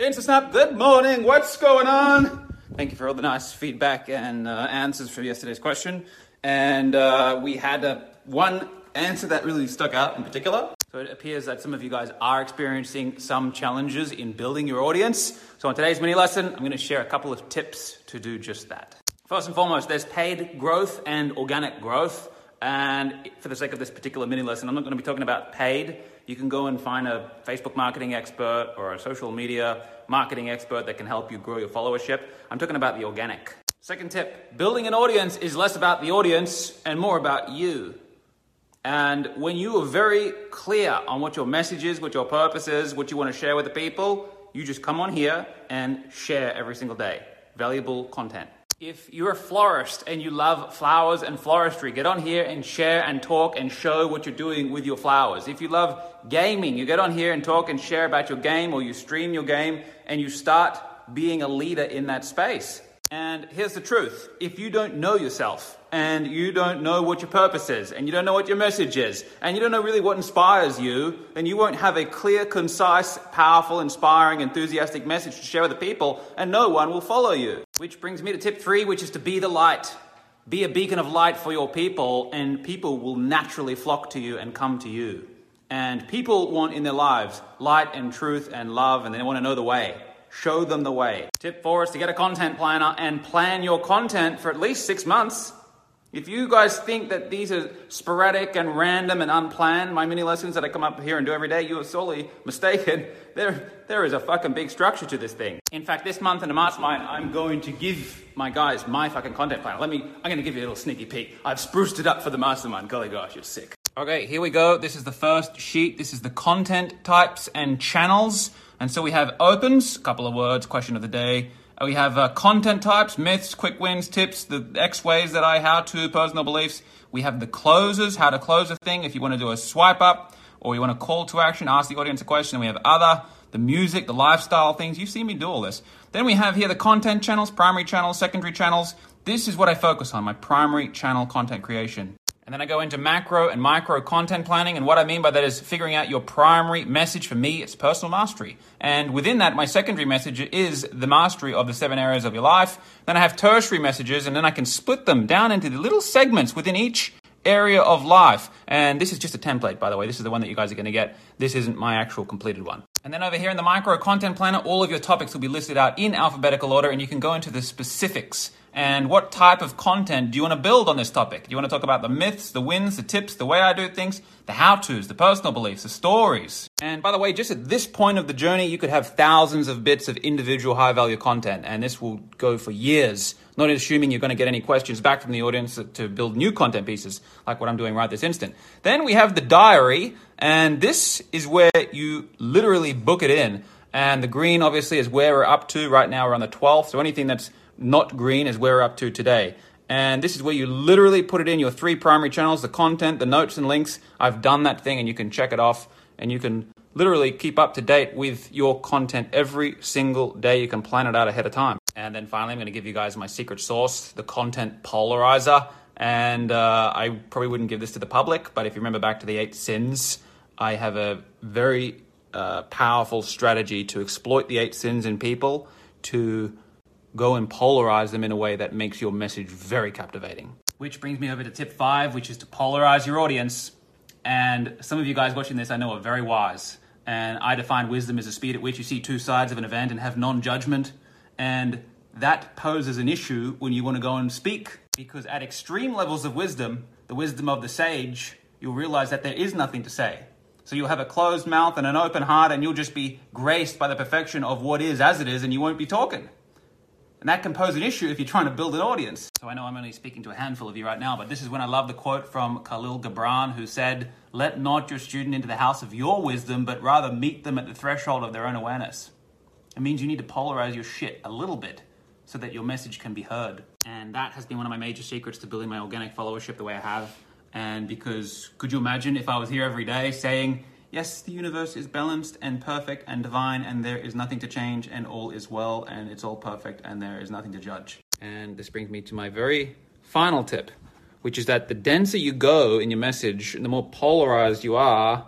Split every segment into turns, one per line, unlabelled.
InstaSnap, good morning. What's going on? Thank you for all the nice feedback and uh, answers for yesterday's question. And uh, we had uh, one answer that really stuck out in particular. So it appears that some of you guys are experiencing some challenges in building your audience. So on today's mini lesson, I'm going to share a couple of tips to do just that. First and foremost, there's paid growth and organic growth. And for the sake of this particular mini lesson, I'm not going to be talking about paid. You can go and find a Facebook marketing expert or a social media marketing expert that can help you grow your followership. I'm talking about the organic. Second tip building an audience is less about the audience and more about you. And when you are very clear on what your message is, what your purpose is, what you want to share with the people, you just come on here and share every single day. Valuable content. If you're a florist and you love flowers and floristry, get on here and share and talk and show what you're doing with your flowers. If you love gaming, you get on here and talk and share about your game or you stream your game and you start being a leader in that space. And here's the truth if you don't know yourself and you don't know what your purpose is and you don't know what your message is and you don't know really what inspires you, then you won't have a clear, concise, powerful, inspiring, enthusiastic message to share with the people and no one will follow you. Which brings me to tip three, which is to be the light. Be a beacon of light for your people, and people will naturally flock to you and come to you. And people want in their lives light and truth and love, and they want to know the way. Show them the way. Tip four is to get a content planner and plan your content for at least six months. If you guys think that these are sporadic and random and unplanned, my mini lessons that I come up here and do every day, you are sorely mistaken. There, there is a fucking big structure to this thing. In fact, this month in the mastermind, I'm going to give my guys my fucking content planner. Let me, I'm going to give you a little sneaky peek. I've spruced it up for the mastermind. Golly gosh, it's sick. Okay, here we go. This is the first sheet. This is the content types and channels. And so we have opens, a couple of words, question of the day. We have uh, content types, myths, quick wins, tips, the X ways that I how to, personal beliefs. We have the closes, how to close a thing if you want to do a swipe up or you want to call to action, ask the audience a question. We have other, the music, the lifestyle things. You've seen me do all this. Then we have here the content channels, primary channels, secondary channels. This is what I focus on, my primary channel content creation. And then I go into macro and micro content planning. And what I mean by that is figuring out your primary message. For me, it's personal mastery. And within that, my secondary message is the mastery of the seven areas of your life. Then I have tertiary messages, and then I can split them down into the little segments within each area of life. And this is just a template, by the way. This is the one that you guys are going to get. This isn't my actual completed one. And then over here in the micro content planner, all of your topics will be listed out in alphabetical order, and you can go into the specifics and what type of content do you want to build on this topic? Do you want to talk about the myths, the wins, the tips, the way I do things, the how to's, the personal beliefs, the stories? And by the way, just at this point of the journey, you could have thousands of bits of individual high value content, and this will go for years. Not assuming you're going to get any questions back from the audience to build new content pieces like what I'm doing right this instant. Then we have the diary, and this is where you literally book it in. And the green obviously is where we're up to. Right now we're on the 12th, so anything that's not green where we're up to today. And this is where you literally put it in your three primary channels the content, the notes, and links. I've done that thing, and you can check it off, and you can literally keep up to date with your content every single day. You can plan it out ahead of time. And then finally, I'm going to give you guys my secret sauce the content polarizer. And uh, I probably wouldn't give this to the public, but if you remember back to the eight sins, I have a very uh, powerful strategy to exploit the eight sins in people to go and polarize them in a way that makes your message very captivating. Which brings me over to tip five, which is to polarize your audience. And some of you guys watching this I know are very wise. And I define wisdom as a speed at which you see two sides of an event and have non judgment. And that poses an issue when you want to go and speak. Because at extreme levels of wisdom, the wisdom of the sage, you'll realize that there is nothing to say. So you'll have a closed mouth and an open heart, and you'll just be graced by the perfection of what is as it is, and you won't be talking. And that can pose an issue if you're trying to build an audience. So I know I'm only speaking to a handful of you right now, but this is when I love the quote from Kahlil Gibran, who said, Let not your student into the house of your wisdom, but rather meet them at the threshold of their own awareness. It means you need to polarize your shit a little bit so that your message can be heard. And that has been one of my major secrets to building my organic followership the way I have. And because could you imagine if I was here every day saying, Yes, the universe is balanced and perfect and divine, and there is nothing to change, and all is well, and it's all perfect, and there is nothing to judge. And this brings me to my very final tip, which is that the denser you go in your message, the more polarized you are,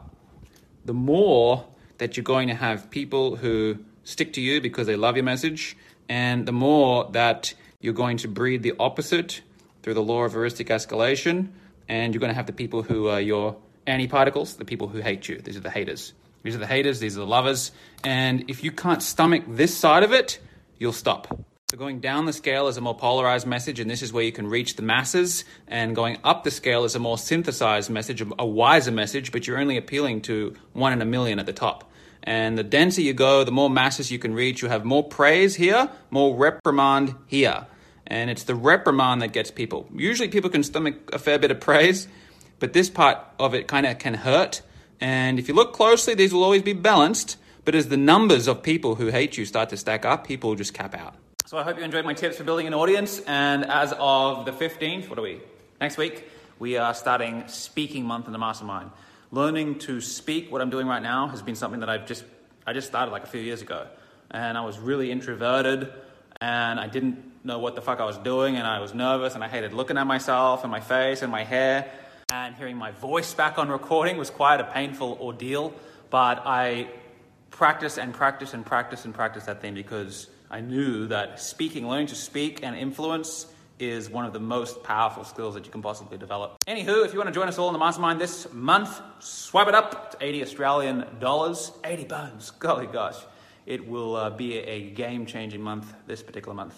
the more that you're going to have people who stick to you because they love your message, and the more that you're going to breed the opposite through the law of heuristic escalation, and you're going to have the people who are your antiparticles, the people who hate you. These are the haters. These are the haters, these are the lovers. And if you can't stomach this side of it, you'll stop. So going down the scale is a more polarized message, and this is where you can reach the masses. And going up the scale is a more synthesized message, a wiser message, but you're only appealing to one in a million at the top. And the denser you go, the more masses you can reach. You have more praise here, more reprimand here. And it's the reprimand that gets people. Usually people can stomach a fair bit of praise, but this part of it kind of can hurt. And if you look closely, these will always be balanced. But as the numbers of people who hate you start to stack up, people will just cap out. So I hope you enjoyed my tips for building an audience. And as of the 15th, what are we? Next week, we are starting speaking month in the mastermind. Learning to speak, what I'm doing right now, has been something that I've just I just started like a few years ago. And I was really introverted and I didn't know what the fuck I was doing and I was nervous and I hated looking at myself and my face and my hair. And hearing my voice back on recording was quite a painful ordeal. But I practiced and practiced and practiced and practiced that thing because I knew that speaking, learning to speak and influence is one of the most powerful skills that you can possibly develop. Anywho, if you want to join us all in the mastermind this month, swipe it up to 80 Australian dollars, 80 bones. Golly gosh. It will uh, be a game changing month this particular month.